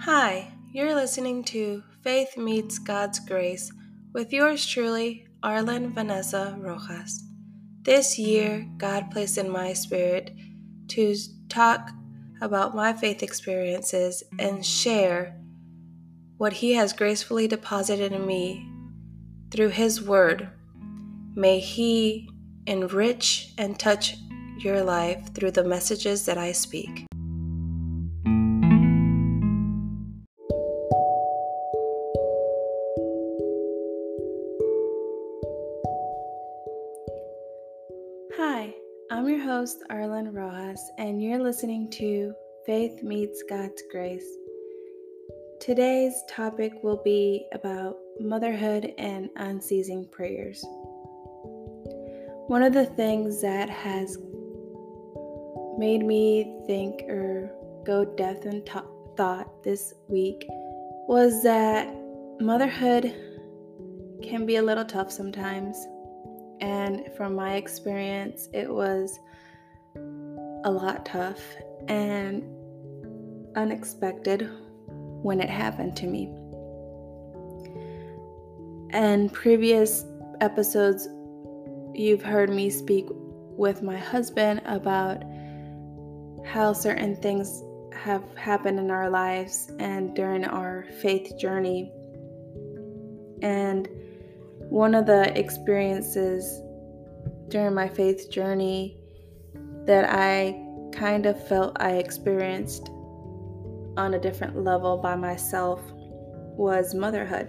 Hi, you're listening to Faith Meets God's Grace with yours truly, Arlen Vanessa Rojas. This year, God placed in my spirit to talk about my faith experiences and share what He has gracefully deposited in me through His Word. May He enrich and touch your life through the messages that I speak. Host, Arlen Rojas, and you're listening to Faith Meets God's Grace. Today's topic will be about motherhood and unceasing prayers. One of the things that has made me think or go death in t- thought this week was that motherhood can be a little tough sometimes and from my experience, it was a lot tough and unexpected when it happened to me. And previous episodes, you've heard me speak with my husband about how certain things have happened in our lives and during our faith journey. And one of the experiences during my faith journey that I kind of felt I experienced on a different level by myself was motherhood.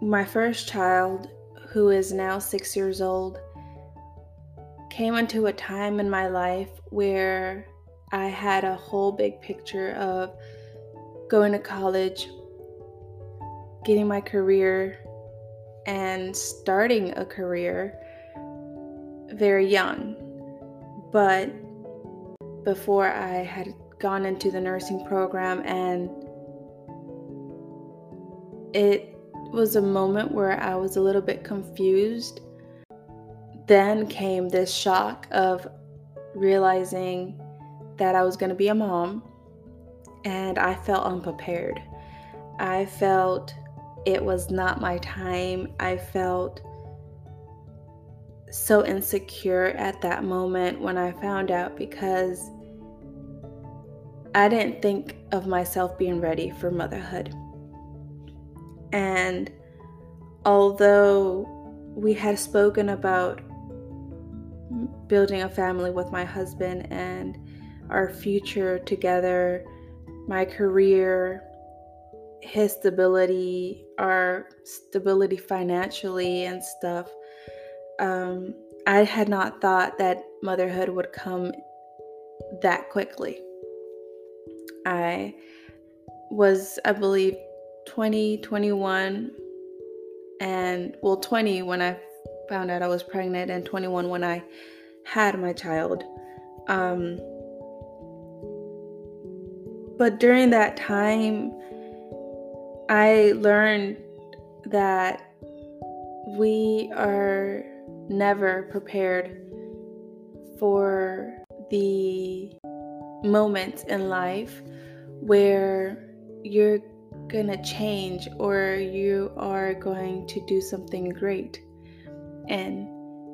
My first child, who is now six years old, came into a time in my life where I had a whole big picture of going to college, getting my career and starting a career very young. But before I had gone into the nursing program, and it was a moment where I was a little bit confused. Then came this shock of realizing that I was going to be a mom, and I felt unprepared. I felt it was not my time. I felt so insecure at that moment when I found out because I didn't think of myself being ready for motherhood. And although we had spoken about building a family with my husband and our future together, my career, his stability, our stability financially and stuff, um, I had not thought that motherhood would come that quickly. I was, I believe, 20, 21, and well, 20 when I found out I was pregnant, and 21 when I had my child. Um, but during that time, I learned that we are never prepared for the moments in life where you're gonna change or you are going to do something great. And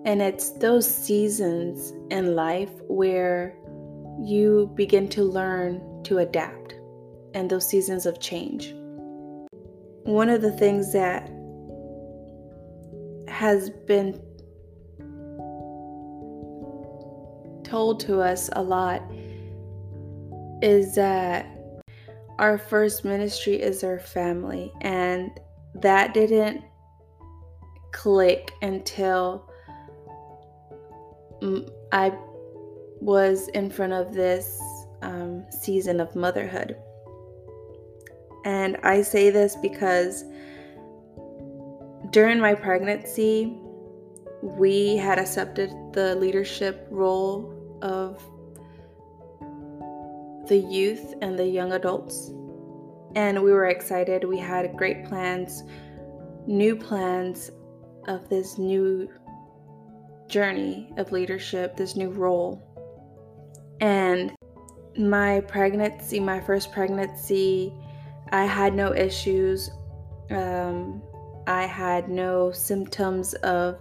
and it's those seasons in life where you begin to learn to adapt and those seasons of change. One of the things that has been told to us a lot is that our first ministry is our family, and that didn't click until I was in front of this um, season of motherhood. And I say this because during my pregnancy, we had accepted the leadership role of the youth and the young adults. And we were excited. We had great plans, new plans of this new journey of leadership, this new role. And my pregnancy, my first pregnancy, I had no issues. Um, I had no symptoms of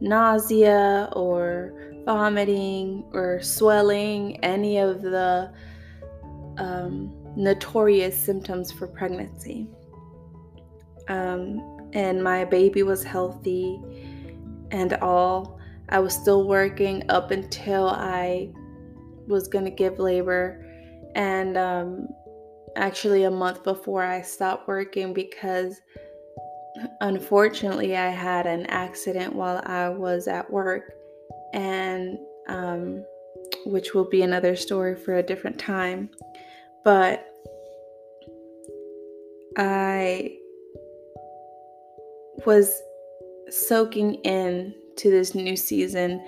nausea or vomiting or swelling, any of the um, notorious symptoms for pregnancy. Um, and my baby was healthy and all. I was still working up until I was going to give labor. And um, actually, a month before I stopped working because unfortunately I had an accident while I was at work. And um, which will be another story for a different time. But I was soaking in to this new season,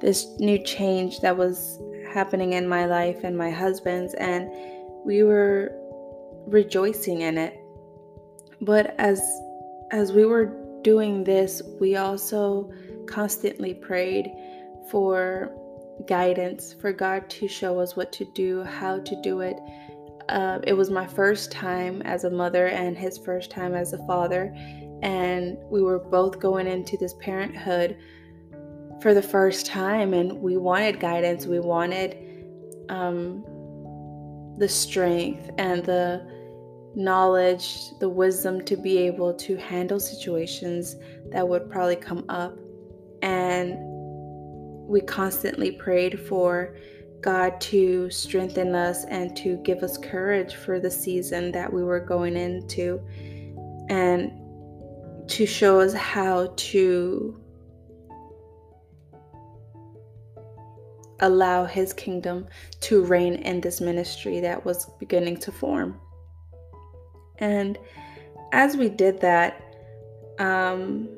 this new change that was happening in my life and my husband's, and we were rejoicing in it. But as as we were doing this, we also constantly prayed for guidance, for God to show us what to do, how to do it. Uh, it was my first time as a mother and his first time as a father, and we were both going into this parenthood for the first time and we wanted guidance we wanted um, the strength and the knowledge the wisdom to be able to handle situations that would probably come up and we constantly prayed for God to strengthen us and to give us courage for the season that we were going into. And to show us how to allow his kingdom to reign in this ministry that was beginning to form. And as we did that, um,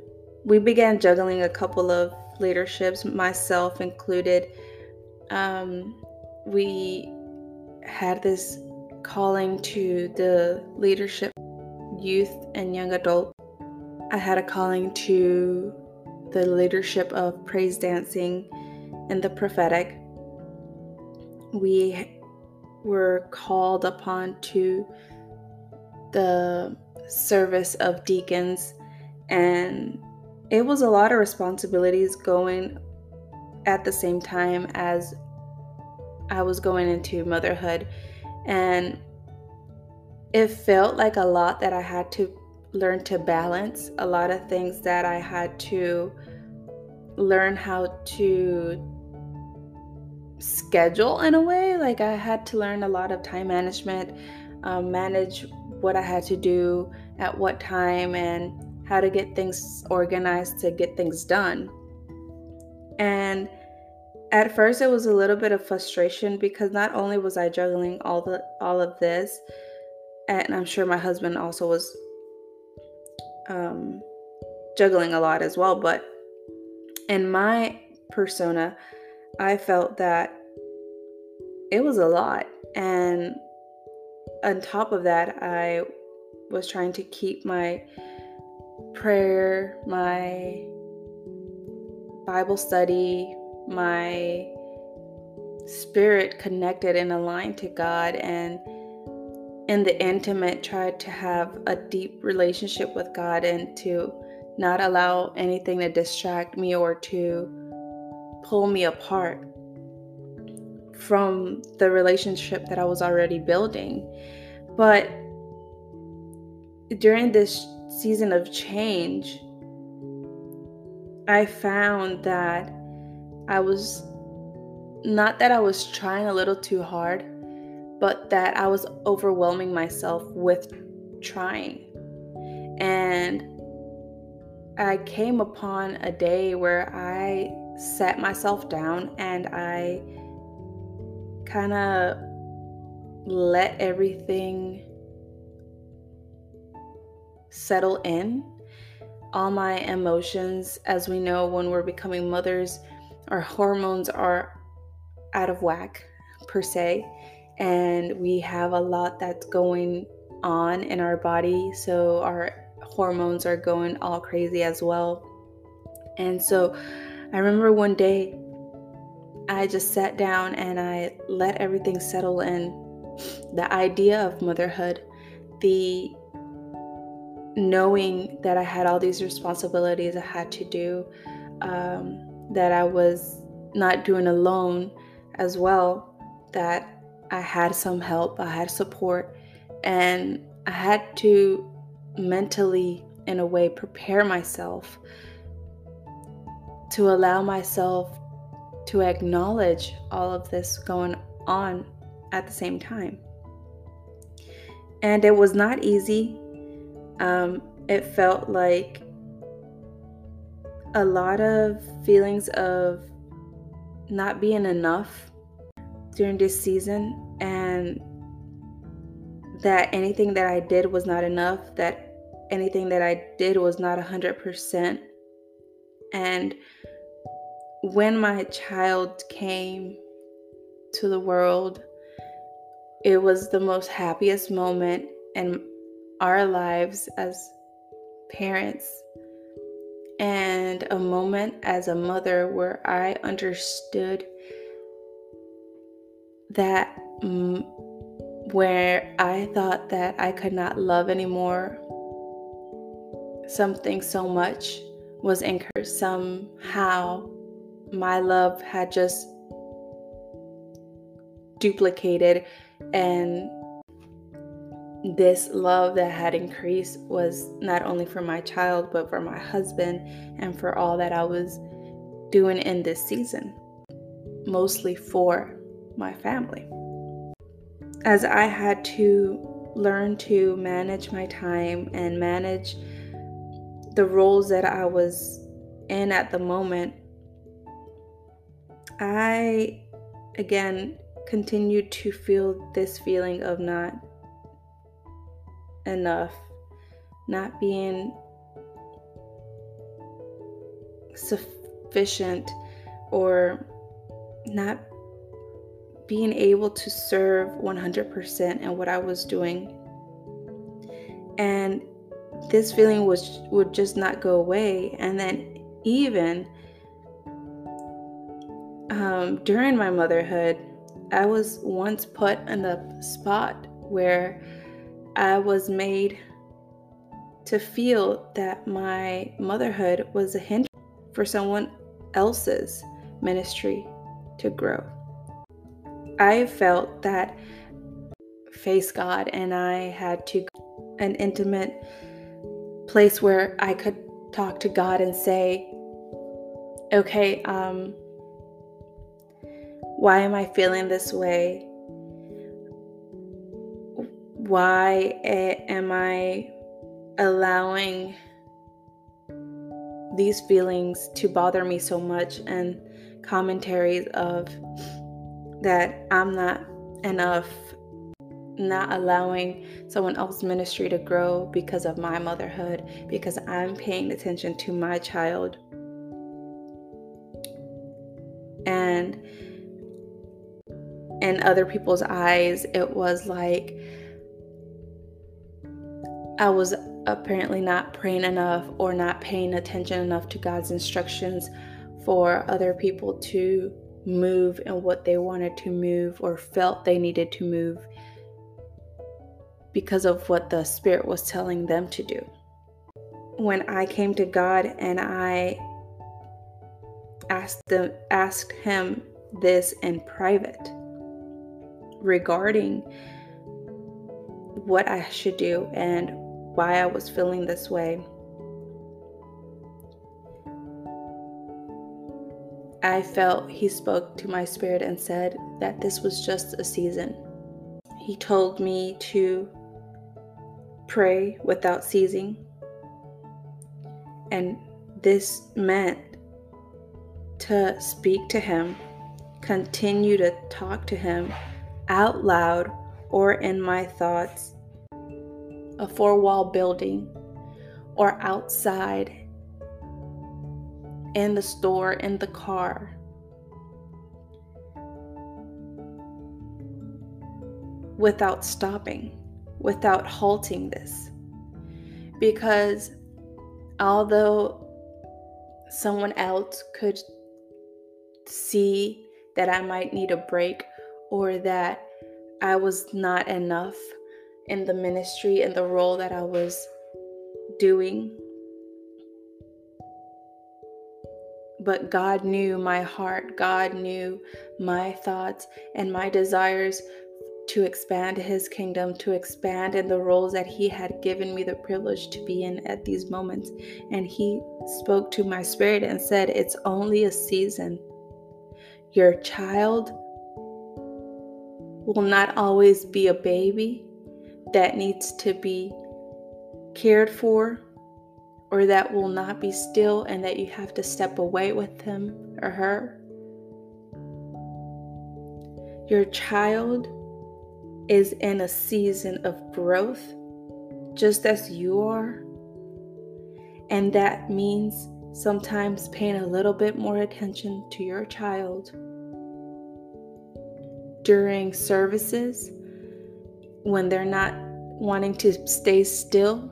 we began juggling a couple of leaderships, myself included. Um, we had this calling to the leadership, youth, and young adult I had a calling to the leadership of praise dancing and the prophetic. We were called upon to the service of deacons, and it was a lot of responsibilities going at the same time as I was going into motherhood. And it felt like a lot that I had to learn to balance a lot of things that I had to learn how to schedule in a way. Like I had to learn a lot of time management, um, manage what I had to do at what time, and how to get things organized to get things done. And at first it was a little bit of frustration because not only was I juggling all the all of this, and I'm sure my husband also was um, juggling a lot as well. But in my persona, I felt that it was a lot. And on top of that, I was trying to keep my prayer, my Bible study, my spirit connected and aligned to God. And in the intimate try to have a deep relationship with God and to not allow anything to distract me or to pull me apart from the relationship that I was already building. But during this season of change, I found that I was not that I was trying a little too hard, but that I was overwhelming myself with trying. And I came upon a day where I sat myself down and I kind of let everything settle in. All my emotions, as we know, when we're becoming mothers, our hormones are out of whack, per se and we have a lot that's going on in our body. So our hormones are going all crazy as well. And so I remember one day I just sat down and I let everything settle in. The idea of motherhood, the knowing that I had all these responsibilities I had to do, um, that I was not doing alone as well, that I had some help, I had support, and I had to mentally, in a way, prepare myself to allow myself to acknowledge all of this going on at the same time. And it was not easy. Um, it felt like a lot of feelings of not being enough during this season and that anything that I did was not enough, that anything that I did was not 100%. And when my child came to the world, it was the most happiest moment in our lives as parents and a moment as a mother where I understood that where I thought that I could not love anymore, something so much was incurred. Somehow my love had just duplicated and this love that had increased was not only for my child but for my husband and for all that I was doing in this season mostly for my family. As I had to learn to manage my time and manage the roles that I was in at the moment I again continued to feel this feeling of not enough, not being sufficient, or not being able to serve 100% in what I was doing. And this feeling was would just not go away. And then even um, during my motherhood, I was once put in the spot where I was made to feel that my motherhood was a hindrance for someone else's ministry to grow. I felt that face God and I had to an intimate place where I could talk to God and say, okay, um, why am I feeling this way? Why am I allowing these feelings to bother me so much? And commentaries of that I'm not enough, not allowing someone else's ministry to grow because of my motherhood, because I'm paying attention to my child. And in other people's eyes, it was like I was apparently not praying enough or not paying attention enough to God's instructions for other people to move in what they wanted to move or felt they needed to move because of what the Spirit was telling them to do. When I came to God and I asked them asked him this in private, regarding what I should do and why I was feeling this way. I felt he spoke to my spirit and said that this was just a season. He told me to pray without ceasing. And this meant to speak to him, continue to talk to him out loud or in my thoughts, a four wall building, or outside, in the store, in the car. Without stopping, without halting this. Because although someone else could see that I might need a break or that I was not enough in the ministry and the role that I was doing. But God knew my heart, God knew my thoughts and my desires to expand His kingdom, to expand in the roles that He had given me the privilege to be in at these moments. And He spoke to my spirit and said, It's only a season. Your child will not always be a baby that needs to be cared for or that will not be still and that you have to step away with him or her. Your child is in a season of growth just as you are. And that means sometimes paying a little bit more attention to your child during services when they're not wanting to stay still,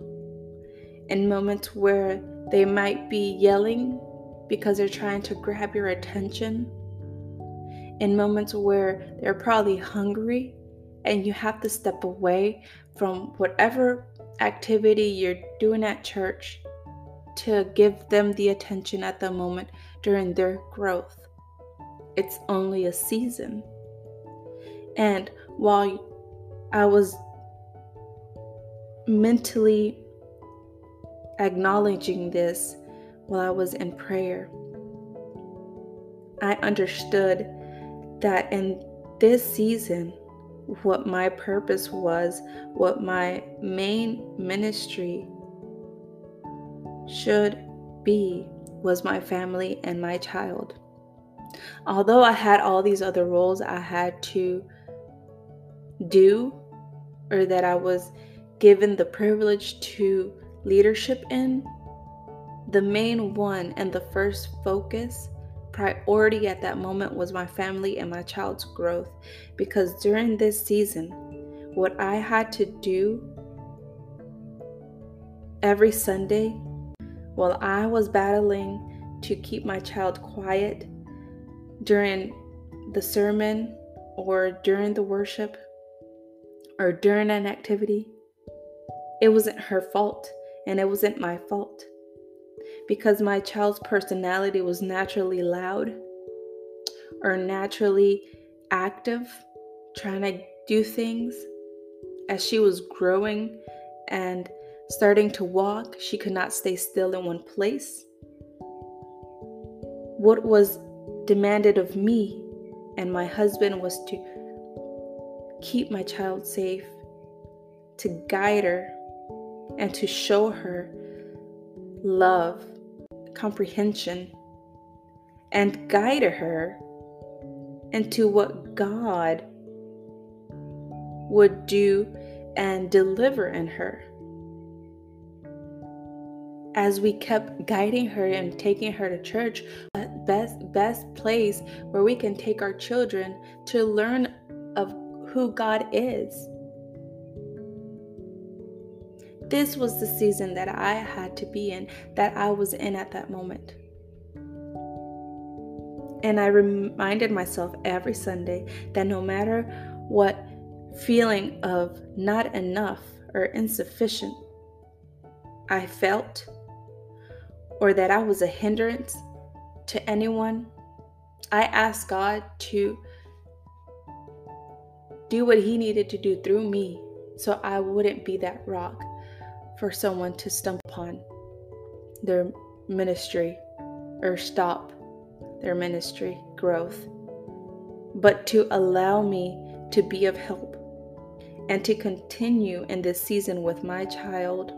in moments where they might be yelling because they're trying to grab your attention, in moments where they're probably hungry and you have to step away from whatever activity you're doing at church to give them the attention at the moment during their growth. It's only a season. And while I was mentally acknowledging this while I was in prayer, I understood that in this season, what my purpose was, what my main ministry should be, was my family and my child. Although I had all these other roles I had to do or that I was given the privilege to leadership in, the main one and the first focus priority at that moment was my family and my child's growth. Because during this season, what I had to do every Sunday while I was battling to keep my child quiet during the sermon or during the worship or during an activity, it wasn't her fault and it wasn't my fault. Because my child's personality was naturally loud or naturally active, trying to do things. As she was growing and starting to walk, she could not stay still in one place. What was demanded of me and my husband was to keep my child safe, to guide her, and to show her love, comprehension, and guide her into what God would do and deliver in her. As we kept guiding her and taking her to church, best best place where we can take our children to learn of who God is. This was the season that I had to be in, that I was in at that moment. And I reminded myself every Sunday that no matter what feeling of not enough or insufficient I felt, or that I was a hindrance to anyone, I asked God to do what He needed to do through me so I wouldn't be that rock for someone to stump upon their ministry or stop their ministry growth, but to allow me to be of help and to continue in this season with my child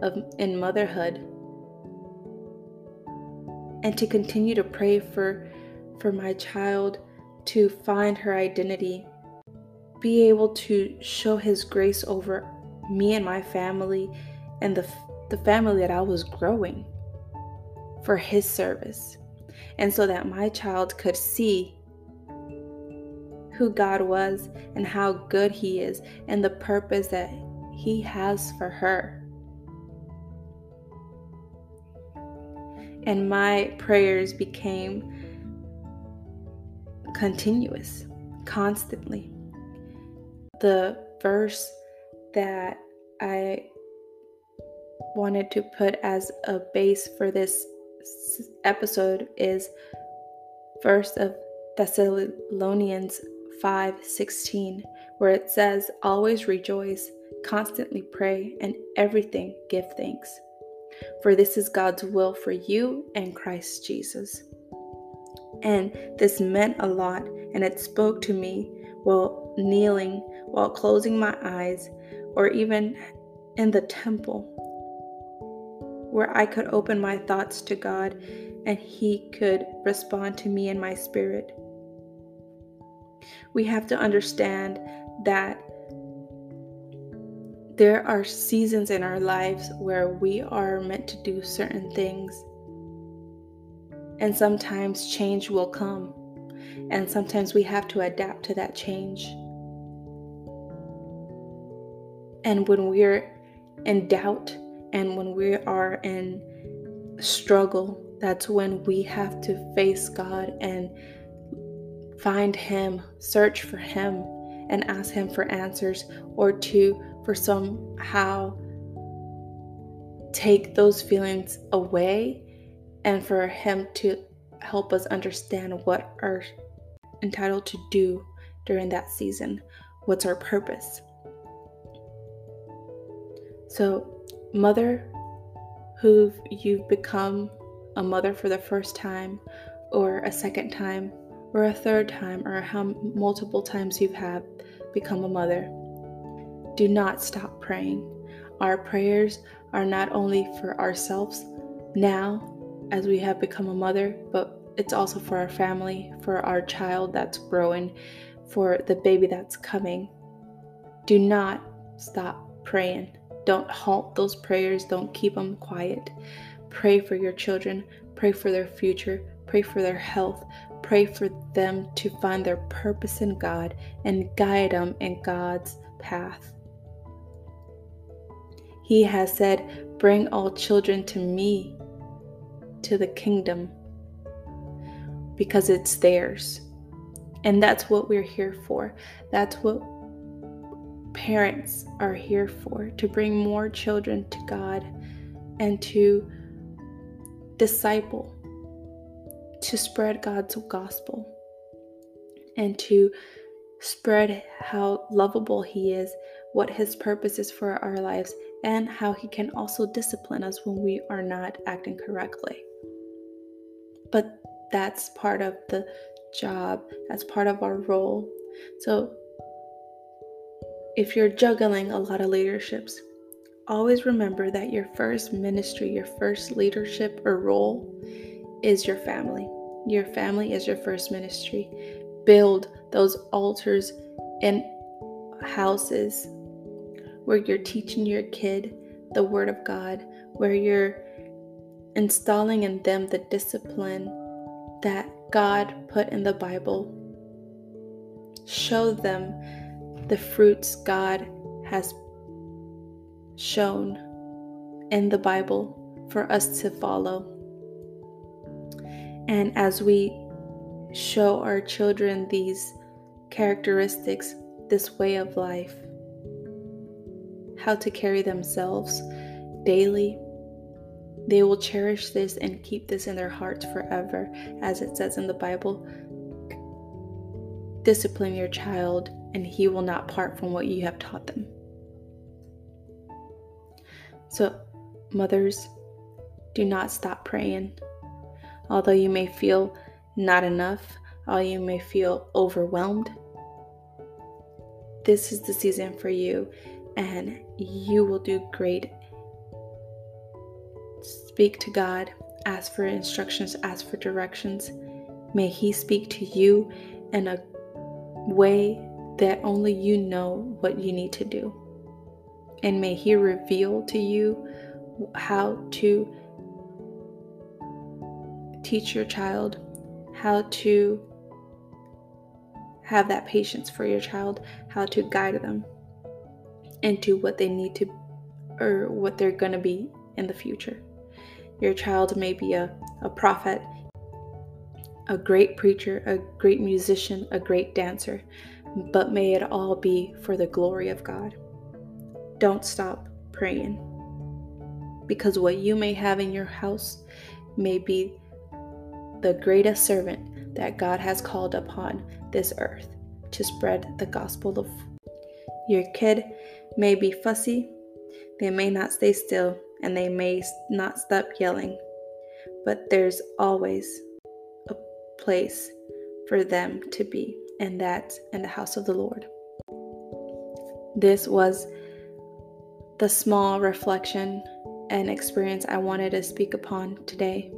of in motherhood and to continue to pray for for my child to find her identity be able to show His grace over me and my family and the, the family that I was growing for His service. And so that my child could see who God was and how good He is and the purpose that He has for her. And my prayers became continuous, constantly. The verse that I wanted to put as a base for this episode is first of Thessalonians 5:16 where it says always rejoice constantly pray and everything give thanks for this is God's will for you and Christ Jesus. And this meant a lot and it spoke to me while kneeling while closing my eyes or even in the temple where I could open my thoughts to God and He could respond to me in my spirit. We have to understand that there are seasons in our lives where we are meant to do certain things. And sometimes change will come. And sometimes we have to adapt to that change. And when we're in doubt and when we are in struggle, that's when we have to face God and find Him, search for Him, and ask Him for answers or to, for somehow, take those feelings away and for Him to help us understand what are entitled to do during that season. What's our purpose? So, mother who you've become a mother for the first time, or a second time, or a third time, or how multiple times you've had become a mother, do not stop praying. Our prayers are not only for ourselves now as we have become a mother, but it's also for our family, for our child that's growing, for the baby that's coming. Do not stop praying. Don't halt those prayers, don't keep them quiet. Pray for your children, pray for their future, pray for their health, pray for them to find their purpose in God and guide them in God's path. He has said, Bring all children to me, to the kingdom, because it's theirs. And that's what we're here for. That's what parents are here for to bring more children to God and to disciple, to spread God's gospel, and to spread how lovable He is, what His purpose is for our lives, and how He can also discipline us when we are not acting correctly. But that's part of the job, that's part of our role. So if you're juggling a lot of leaderships, always remember that your first ministry, your first leadership or role is your family. Your family is your first ministry. Build those altars and houses where you're teaching your kid the Word of God, where you're installing in them the discipline that God put in the Bible. Show them the fruits God has shown in the Bible for us to follow. And as we show our children these characteristics, this way of life, how to carry themselves daily, they will cherish this and keep this in their hearts forever, as it says in the Bible. Discipline your child and he will not part from what you have taught them. So, mothers, do not stop praying. Although you may feel not enough, although you may feel overwhelmed, this is the season for you, and you will do great. Speak to God, ask for instructions, ask for directions. May He speak to you in a way that only you know what you need to do. And may He reveal to you how to teach your child, how to have that patience for your child, how to guide them into what they need to or what they're going to be in the future. Your child may be a, a prophet, a great preacher, a great musician, a great dancer, but may it all be for the glory of God. Don't stop praying because what you may have in your house may be the greatest servant that God has called upon this earth to spread the gospel of your kid may be fussy, they may not stay still, and they may not stop yelling, but there's always a place for them to be, and that in the house of the Lord. This was the small reflection and experience I wanted to speak upon today.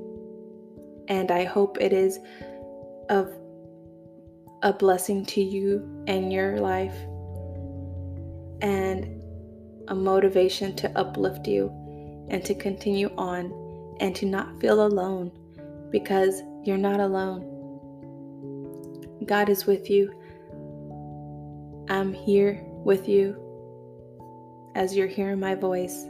And I hope it is of a blessing to you and your life and a motivation to uplift you and to continue on and to not feel alone because you're not alone. God is with you. I'm here with you as you're hearing my voice.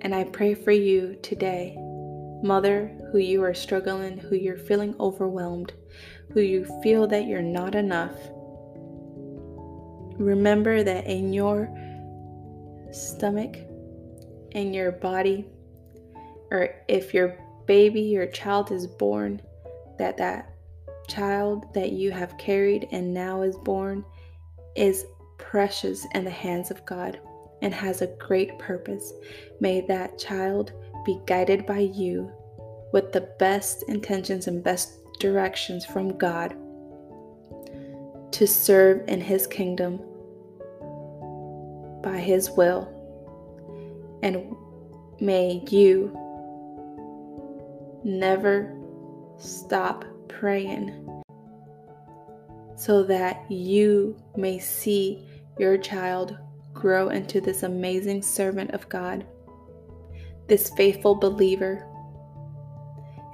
And I pray for you today, mother, who you are struggling, who you're feeling overwhelmed, who you feel that you're not enough. Remember that in your stomach, in your body, or if your baby, your child is born, that that child that you have carried and now is born is precious in the hands of God and has a great purpose. May that child be guided by you with the best intentions and best directions from God to serve in His kingdom by His will. And may you never stop praying so that you may see your child grow into this amazing servant of God, this faithful believer,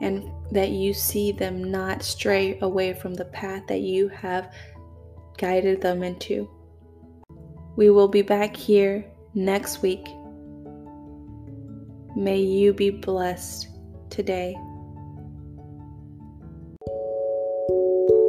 and that you see them not stray away from the path that you have guided them into. We will be back here next week. May you be blessed today.